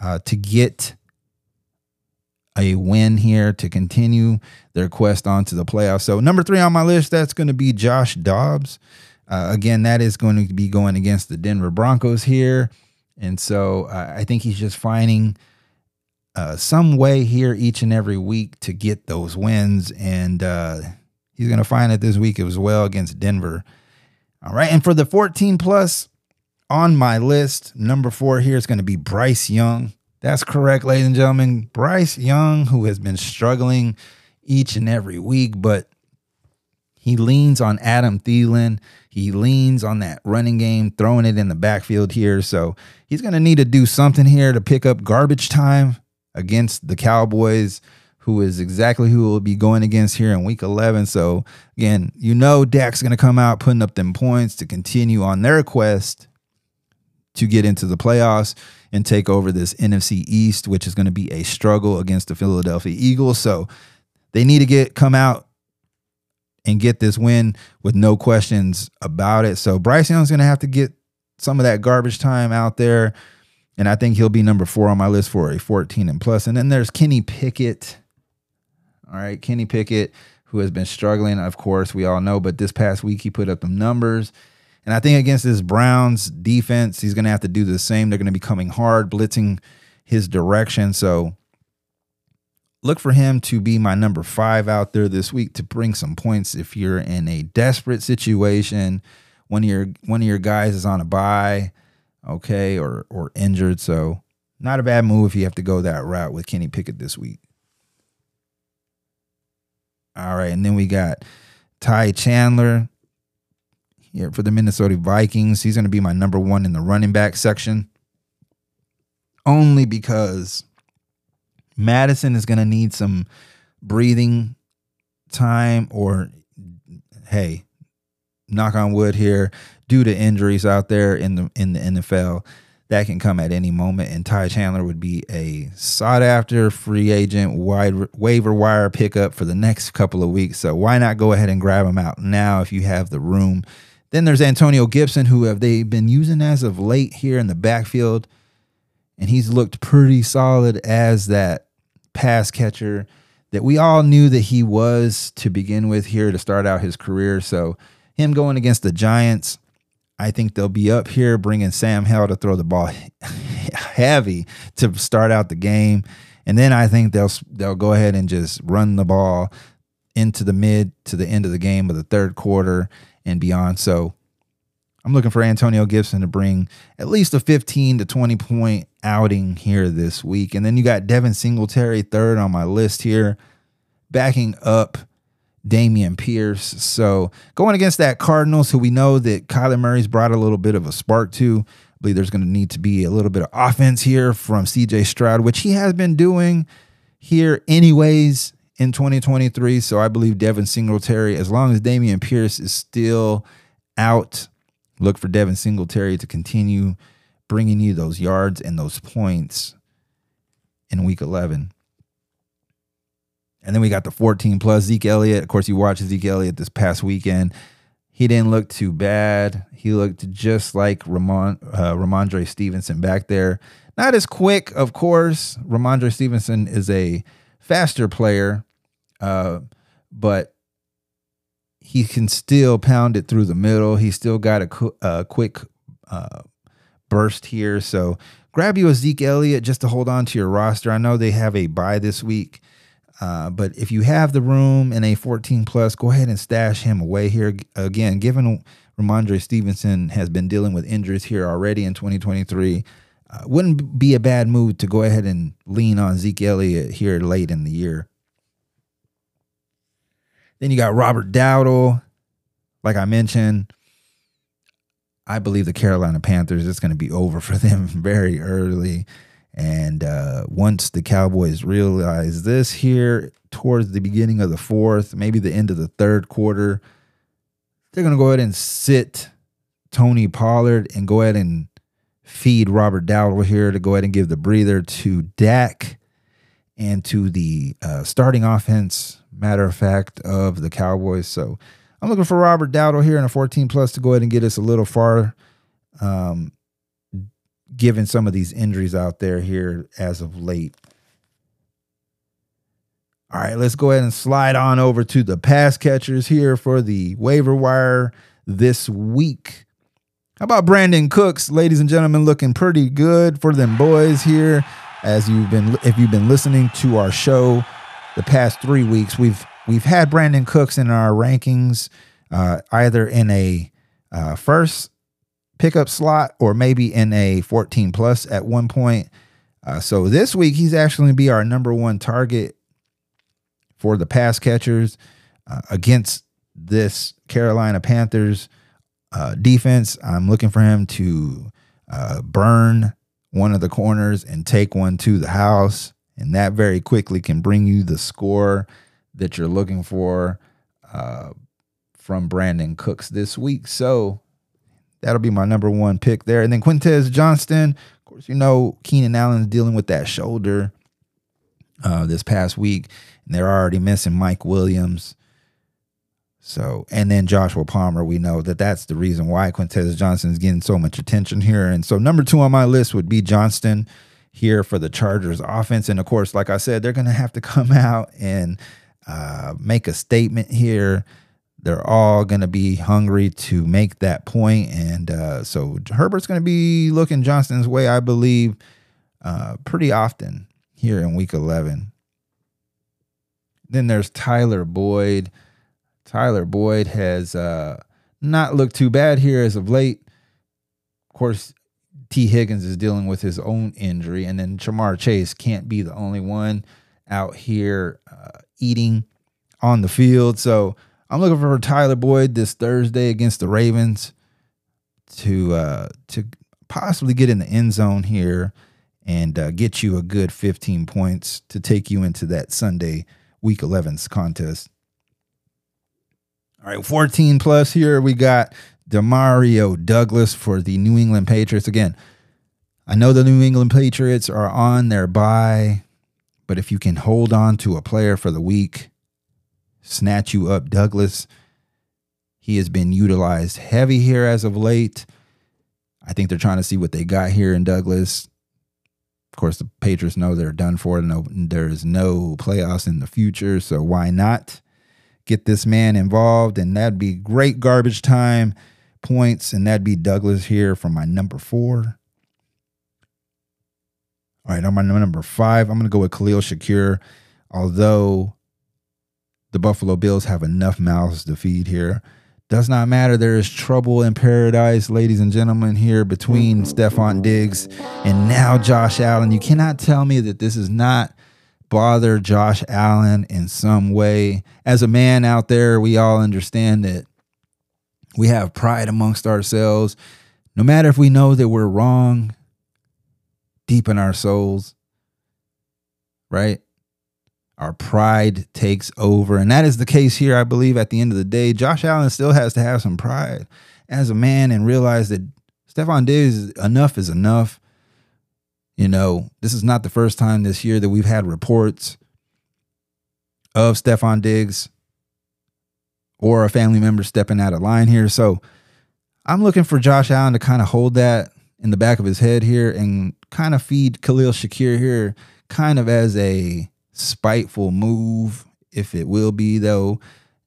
uh, to get a win here to continue their quest onto the playoffs. So number three on my list, that's going to be Josh Dobbs. Uh, again, that is going to be going against the Denver Broncos here, and so uh, I think he's just finding uh, some way here each and every week to get those wins, and uh, he's going to find it this week as well against Denver. All right, and for the 14 plus on my list, number four here is going to be Bryce Young. That's correct, ladies and gentlemen. Bryce Young, who has been struggling each and every week, but he leans on Adam Thielen. He leans on that running game, throwing it in the backfield here. So he's going to need to do something here to pick up garbage time against the Cowboys, who is exactly who will be going against here in week 11. So again, you know Dak's going to come out putting up them points to continue on their quest to get into the playoffs and take over this NFC East, which is going to be a struggle against the Philadelphia Eagles. So they need to get come out and get this win with no questions about it. So Bryce Young's going to have to get some of that garbage time out there. And I think he'll be number four on my list for a 14 and plus. And then there's Kenny Pickett. All right, Kenny Pickett, who has been struggling, of course, we all know, but this past week he put up the numbers. And I think against this Browns defense, he's going to have to do the same. They're going to be coming hard, blitzing his direction. So look for him to be my number five out there this week to bring some points if you're in a desperate situation. One of your one of your guys is on a bye, okay, or or injured. So not a bad move if you have to go that route with Kenny Pickett this week. All right, and then we got Ty Chandler here for the Minnesota Vikings. He's going to be my number one in the running back section. Only because Madison is going to need some breathing time, or hey, knock on wood here, due to injuries out there in the in the NFL, that can come at any moment. And Ty Chandler would be a sought after free agent wide waiver wire pickup for the next couple of weeks. So why not go ahead and grab him out now if you have the room? Then there's Antonio Gibson, who have they been using as of late here in the backfield, and he's looked pretty solid as that pass catcher that we all knew that he was to begin with here to start out his career. So him going against the Giants, I think they'll be up here bringing Sam Howell to throw the ball heavy to start out the game, and then I think they'll they'll go ahead and just run the ball into the mid to the end of the game of the third quarter and beyond. So I'm looking for Antonio Gibson to bring at least a 15 to 20 point outing here this week. And then you got Devin Singletary third on my list here, backing up Dameon Pierce. So going against that Cardinals, who we know that Kyler Murray's brought a little bit of a spark to. I believe there's going to need to be a little bit of offense here from CJ Stroud, which he has been doing here anyways in 2023. So I believe Devin Singletary, as long as Dameon Pierce is still out, look for Devin Singletary to continue bringing you those yards and those points in week 11. And then we got the 14 plus Zeke Elliott. Of course, you watched Zeke Elliott this past weekend. He didn't look too bad. He looked just like Ramon, uh, Rhamondre Stevenson back there. Not as quick, of course. Rhamondre Stevenson is a faster player, uh, but he can still pound it through the middle. He still got a, a quick uh, burst here. So grab you a Zeke Elliott just to hold on to your roster. I know they have a bye this week. Uh, but if you have the room in a 14 plus, go ahead and stash him away here. Again, given Rhamondre Stevenson has been dealing with injuries here already in 2023. Uh, wouldn't be a bad move to go ahead and lean on Zeke Elliott here late in the year. Then you got Robert Dowdle. Like I mentioned, I believe the Carolina Panthers, it's going to be over for them very early. And uh, once the Cowboys realize this here towards the beginning of the fourth, maybe the end of the third quarter, they're going to go ahead and sit Tony Pollard and go ahead and feed Robert Dowdle here to go ahead and give the breather to Dak and to the uh, starting offense, matter of fact, of the Cowboys. So I'm looking for Robert Dowdle here in a 14 plus to go ahead and get us a little far, um, given some of these injuries out there here as of late. All right, let's go ahead and slide on over to the pass catchers here for the waiver wire this week. How about Brandin Cooks, ladies and gentlemen, looking pretty good for them boys here. As you've been, if you've been listening to our show the past three weeks, we've we've had Brandin Cooks in our rankings, uh, either in a uh, first pickup slot or maybe in a 14 plus at one point. Uh, so this week he's actually going to be our number one target for the pass catchers uh, against this Carolina Panthers uh, defense. I'm looking for him to uh, burn one of the corners and take one to the house. And that very quickly can bring you the score that you're looking for uh, from Brandin Cooks this week. So that'll be my number one pick there. And then Quintez Johnston, of course, you know, Keenan Allen's dealing with that shoulder uh, this past week, and they're already missing Mike Williams. So, and then Joshua Palmer, we know that that's the reason why Quintez Johnston is getting so much attention here. And so, number two on my list would be Johnston here for the Chargers offense. And of course, like I said, they're going to have to come out and uh, make a statement here. They're all going to be hungry to make that point. And uh, so, Herbert's going to be looking Johnston's way, I believe, uh, pretty often here in week 11. Then there's Tyler Boyd. Tyler Boyd has uh, not looked too bad here as of late. Of course, Tee Higgins is dealing with his own injury, and then Ja'Marr Chase can't be the only one out here uh, eating on the field. So I'm looking for Tyler Boyd this Thursday against the Ravens to uh, to possibly get in the end zone here and uh, get you a good 15 points to take you into that Sunday Week 11's contest. All right, 14 plus here. We got Demario Douglas for the New England Patriots. Again, I know the New England Patriots are on their bye, but if you can hold on to a player for the week, snatch you up Douglas. He has been utilized heavy here as of late. I think they're trying to see what they got here in Douglas. Of course, the Patriots know they're done for. No, there is no playoffs in the future, so why not get this man involved? And that'd be great garbage time points, and that'd be Douglas here for my number four. All right, on my number five, I'm going to go with Khalil Shakir. Although the Buffalo Bills have enough mouths to feed here. Does not matter. There is trouble in paradise, ladies and gentlemen, here between Stefon Diggs and now Josh Allen. You cannot tell me that this is not bother Josh Allen in some way. As a man out there, we all understand that we have pride amongst ourselves. No matter if we know that we're wrong deep in our souls, right? our pride takes over. And that is the case here, I believe, at the end of the day. Josh Allen still has to have some pride as a man and realize that Stefon Diggs, enough is enough. You know, this is not the first time this year that we've had reports of Stefon Diggs or a family member stepping out of line here. So I'm looking for Josh Allen to kind of hold that in the back of his head here and kind of feed Khalil Shakir here, kind of as a spiteful move. If it will be though,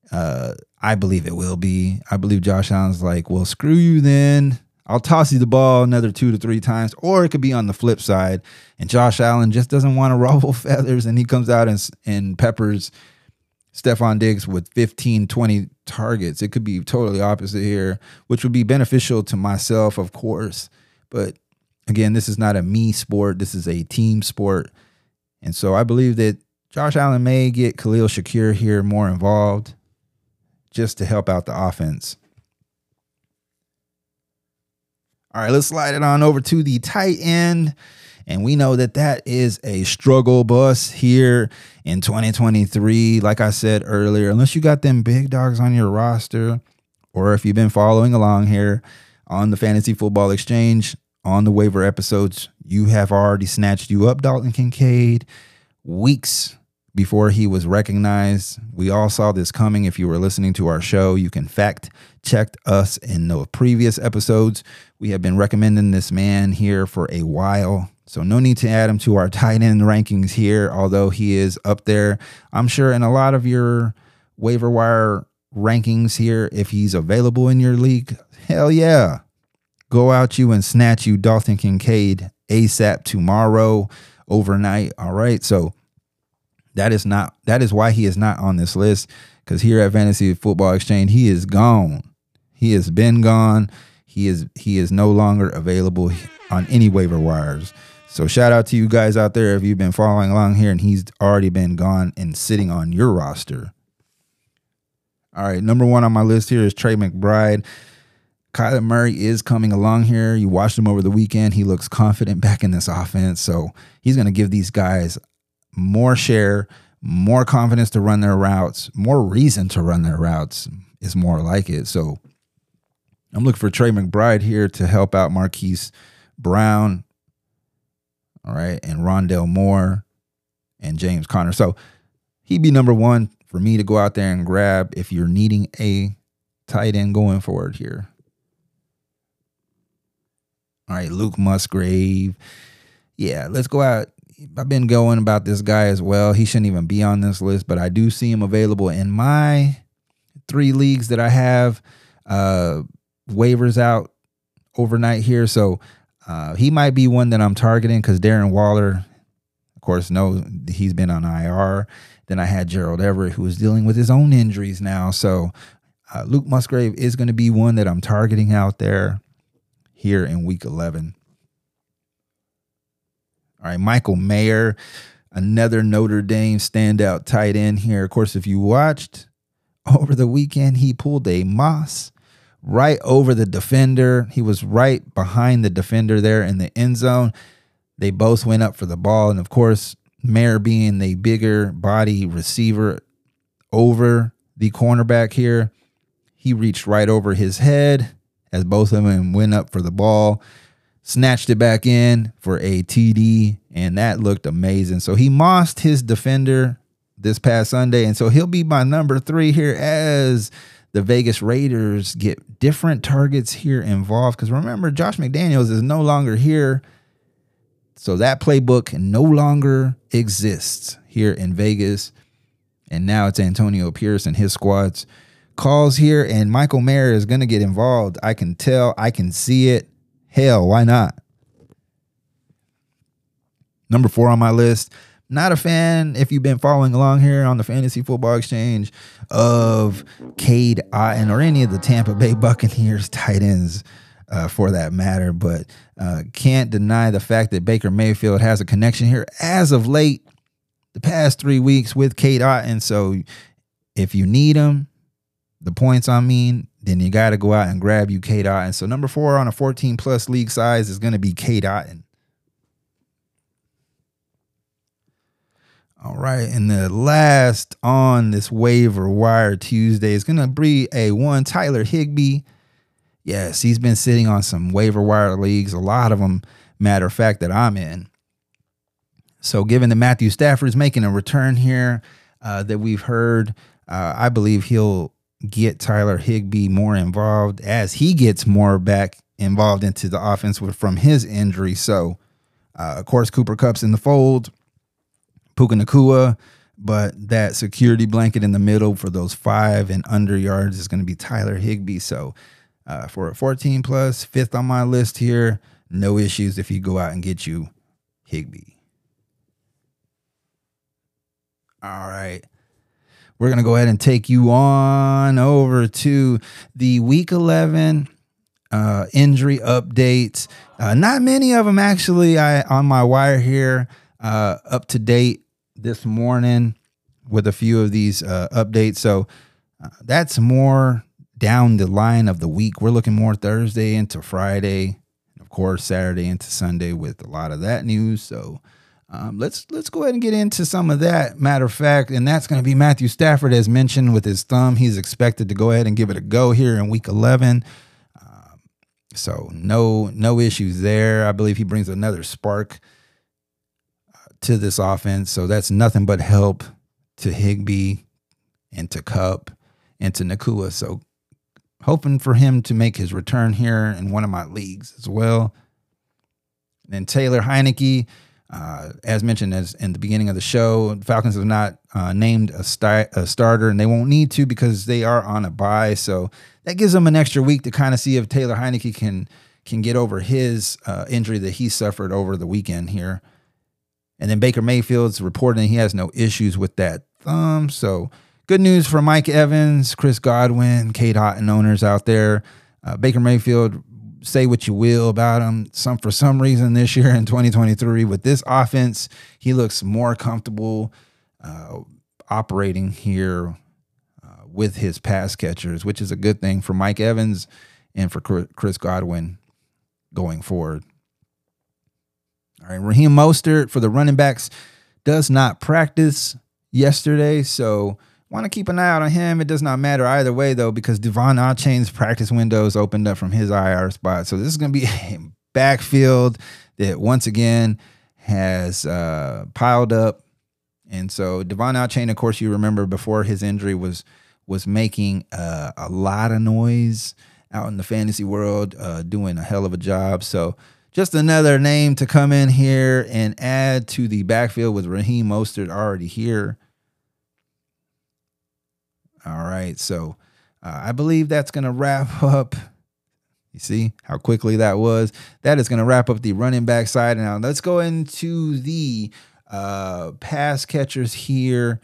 uh, I believe it will be. I believe Josh Allen's like, well, screw you then. I'll toss you the ball another two to three times, or it could be on the flip side. And Josh Allen just doesn't want to ruffle feathers, and he comes out and, and peppers Stefon Diggs with 15, 20 targets. It could be totally opposite here, which would be beneficial to myself, of course. But again, this is not a me sport. This is a team sport. And so I believe that Josh Allen may get Khalil Shakir here more involved just to help out the offense. All right, let's slide it on over to the tight end. And we know that that is a struggle bus here in 2023. Like I said earlier, unless you got them big dogs on your roster, or if you've been following along here on the Fantasy Football Exchange on the waiver episodes, you have already snatched you up, Dalton Kincaid, weeks before he was recognized. We all saw this coming. If you were listening to our show, you can fact check us in the previous episodes. We have been recommending this man here for a while. So no need to add him to our tight end rankings here, although he is up there. I'm sure in a lot of your waiver wire rankings here, if he's available in your league, hell yeah. Go out you and snatch you Dalton Kincaid ASAP tomorrow, overnight. All right. So that is not that is why he is not on this list. Because here at Fantasy Football Exchange, he is gone. He has been gone. He is he is no longer available on any waiver wires. So shout out to you guys out there if you've been following along here and he's already been gone and sitting on your roster. All right, number one on my list here is Trey McBride. Kyler Murray is coming along here. You watched him over the weekend. He looks confident back in this offense. So he's going to give these guys more share, more confidence to run their routes, more reason to run their routes is more like it. So I'm looking for Trey McBride here to help out Marquise Brown. All right. And Rondale Moore and James Conner. So he'd be number one for me to go out there and grab if you're needing a tight end going forward here. All right, Luke Musgrave. Yeah, let's go out. I've been going about this guy as well. He shouldn't even be on this list, but I do see him available in my three leagues that I have uh, waivers out overnight here. So uh, he might be one that I'm targeting because Darren Waller, of course, knows he's been on IR. Then I had Gerald Everett, who is dealing with his own injuries now. So uh, Luke Musgrave is going to be one that I'm targeting out there here in week 11. All right, Michael Mayer, another Notre Dame standout tight end here. Of course, if you watched over the weekend, he pulled a Moss right over the defender. He was right behind the defender there in the end zone. They both went up for the ball. And of course, Mayer being the bigger body receiver over the cornerback here, he reached right over his head as both of them went up for the ball snatched it back in for a TD, and that looked amazing. So he mossed his defender this past Sunday, and so he'll be my number three here as the Vegas Raiders get different targets here involved. Because remember, Josh McDaniels is no longer here. So that playbook no longer exists here in Vegas. And now it's Antonio Pierce and his squads calls here, and Michael Mayer is going to get involved. I can tell, I can see it. Hell, why not? Number four on my list. Not a fan, if you've been following along here on the Fantasy Football Exchange, of Cade Otton or any of the Tampa Bay Buccaneers tight ends uh, for that matter. But uh, can't deny the fact that Baker Mayfield has a connection here as of late, the past three weeks with Cade Otton. So if you need him, the points I mean, then you got to go out and grab you Cade Otton. So number four on a 14 plus league size is going to be Cade Otton. All right, and the last on this waiver wire Tuesday is going to be a one Tyler Higbee. Yes, he's been sitting on some waiver wire leagues, a lot of them, matter of fact, that I'm in. So, given that Matthew Stafford is making a return here uh, that we've heard, uh, I believe he'll get Tyler Higbee more involved as he gets more back involved into the offense with, from his injury. So, uh, of course, Cooper Kupp's in the fold, Puka Nacua, but that security blanket in the middle for those five and under yards is going to be Tyler Higbee. So, uh, for a 14 plus, fifth on my list here, no issues if you go out and get you Higbee. All right. We're going to go ahead and take you on over to the week 11 uh, injury updates. Uh, not many of them actually. I on my wire here uh, up to date this morning with a few of these uh, updates. So uh, that's more down the line of the week. We're looking more Thursday into Friday, of course Saturday into Sunday with a lot of that news. So um, let's let's go ahead and get into some of that. Matter of fact, and that's going to be Matthew Stafford, as mentioned with his thumb. He's expected to go ahead and give it a go here in Week 11. Um, so no no issues there. I believe he brings another spark uh, to this offense. So that's nothing but help to Higbee and to Kupp and to Nacua. So hoping for him to make his return here in one of my leagues as well. And then Taylor Heinicke uh, as mentioned as in the beginning of the show, Falcons have not uh, named a, a, starter, and they won't need to because they are on a bye. So that gives them an extra week to kind of see if Taylor Heinicke can can get over his uh, injury that he suffered over the weekend here. And then Baker Mayfield's reporting he has no issues with that thumb. So good news for Mike Evans, Chris Godwin, Cade Otton owners out there. Uh, Baker Mayfield say what you will about him. Some for some reason this year in 2023 with this offense, he looks more comfortable uh, operating here uh, with his pass catchers, which is a good thing for Mike Evans and for Chris Godwin going forward. All right, Raheem Mostert for the running backs does not practice yesterday, so want to keep an eye out on him. It does not matter either way, though, because De'Von Achane's practice windows opened up from his IR spot. So this is going to be a backfield that once again has uh, piled up. And so De'Von Achane, of course, you remember before his injury was was making uh, a lot of noise out in the fantasy world, uh, doing a hell of a job. So just another name to come in here and add to the backfield with Raheem Mostert already here. All right. So uh, I believe that's going to wrap up. You see how quickly that was? That is going to wrap up the running back side. Now let's go into the uh, pass catchers here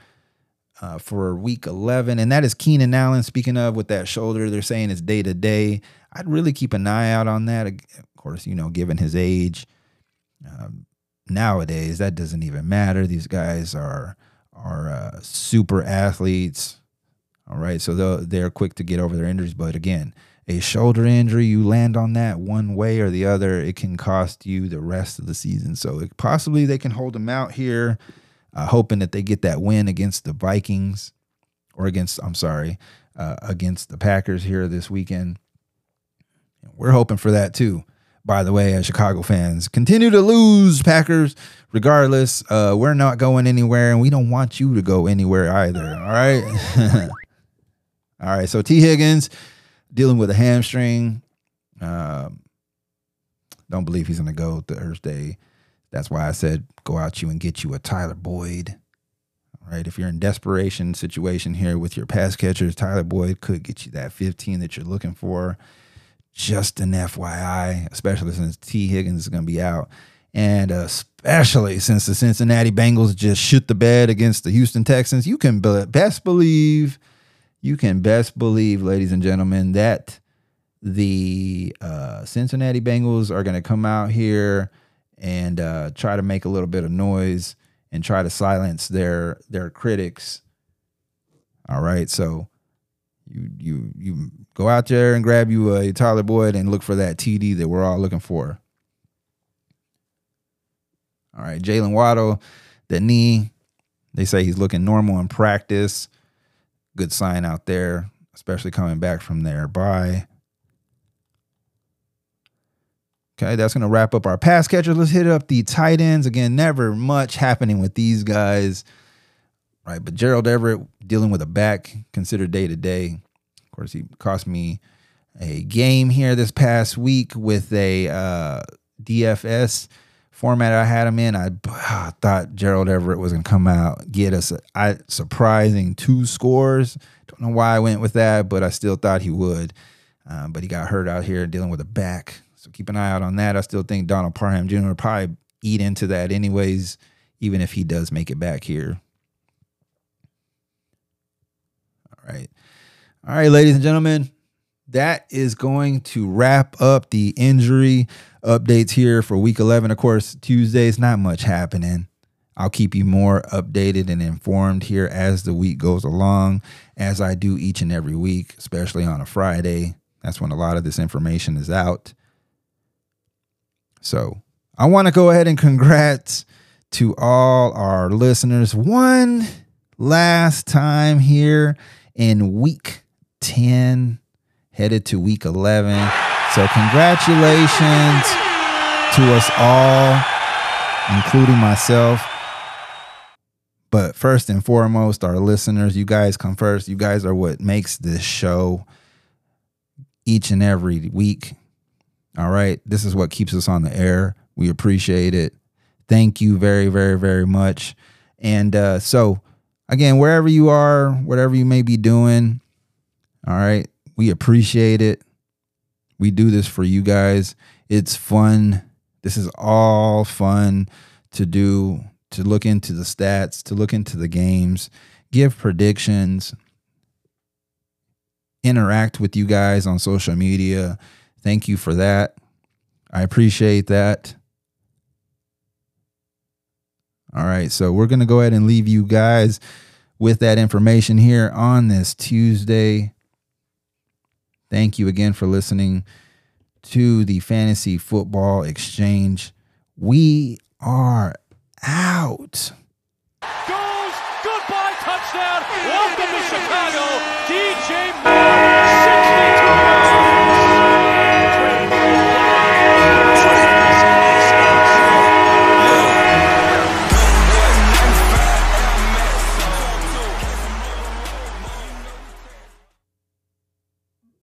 uh, for week 11. And that is Keenan Allen. Speaking of with that shoulder, they're saying it's day to day. I'd really keep an eye out on that. Of course, you know, given his age. Um, nowadays, that doesn't even matter. These guys are are uh, super athletes all right. So they're, quick to get over their injuries. But again, a shoulder injury, you land on that one way or the other, it can cost you the rest of the season. So it, possibly they can hold them out here, uh, hoping that they get that win against the Vikings or against, I'm sorry, uh, against the Packers here this weekend. We're hoping for that too. By the way, as Chicago fans, continue to lose Packers. Regardless, uh, we're not going anywhere, and we don't want you to go anywhere either. All right. All right. So Tee Higgins dealing with a hamstring. Um, don't believe he's going to go Thursday. That's why I said go out you and get you a Tyler Boyd. All right. If you're in desperation situation here with your pass catchers, Tyler Boyd could get you that 15 that you're looking for. Just an FYI, especially since Tee Higgins is going to be out. And especially since the Cincinnati Bengals just shoot the bed against the Houston Texans, you can best believe – you can best believe, ladies and gentlemen, that the uh, Cincinnati Bengals are going to come out here and uh, try to make a little bit of noise and try to silence their their critics. All right, so you you you go out there and grab you a Tyler Boyd and look for that TD that we're all looking for. All right, Jaylen Waddle, the knee. They say he's looking normal in practice good sign out there, especially coming back from there. bye. Okay, that's going to wrap up our pass catchers. Let's hit up the tight ends. Again, never much happening with these guys. Right, but Gerald Everett dealing with a back considered day to day. Of course, he cost me a game here this past week with a uh, DFS format I had him in, I, I thought Gerald Everett was going to come out, get us a, I, surprising two scores. Don't know why I went with that, but I still thought he would. Um, but he got hurt out here dealing with a back. So keep an eye out on that. I still think Donald Parham Jr. will probably eat into that anyways, even if he does make it back here. All right. All right, ladies and gentlemen, that is going to wrap up the injury updates here for week 11. Of course, Tuesdays, not much happening. I'll keep you more updated and informed here as the week goes along, as I do each and every week, especially on a Friday. That's when a lot of this information is out. So I want to go ahead and congrats to all our listeners. One last time here in week 10, headed to week 11. So, congratulations to us all, including myself. But first and foremost, our listeners, you guys come first. You guys are what makes this show each and every week. All right. This is what keeps us on the air. We appreciate it. Thank you very, very, very much. And uh, so, again, wherever you are, whatever you may be doing, all right, we appreciate it. We do this for you guys. It's fun. This is all fun to do, to look into the stats, to look into the games, give predictions, interact with you guys on social media. Thank you for that. I appreciate that. All right, so we're going to go ahead and leave you guys with that information here on this Tuesday. Thank you again for listening to the Fantasy Football Exchange. We are out. Goes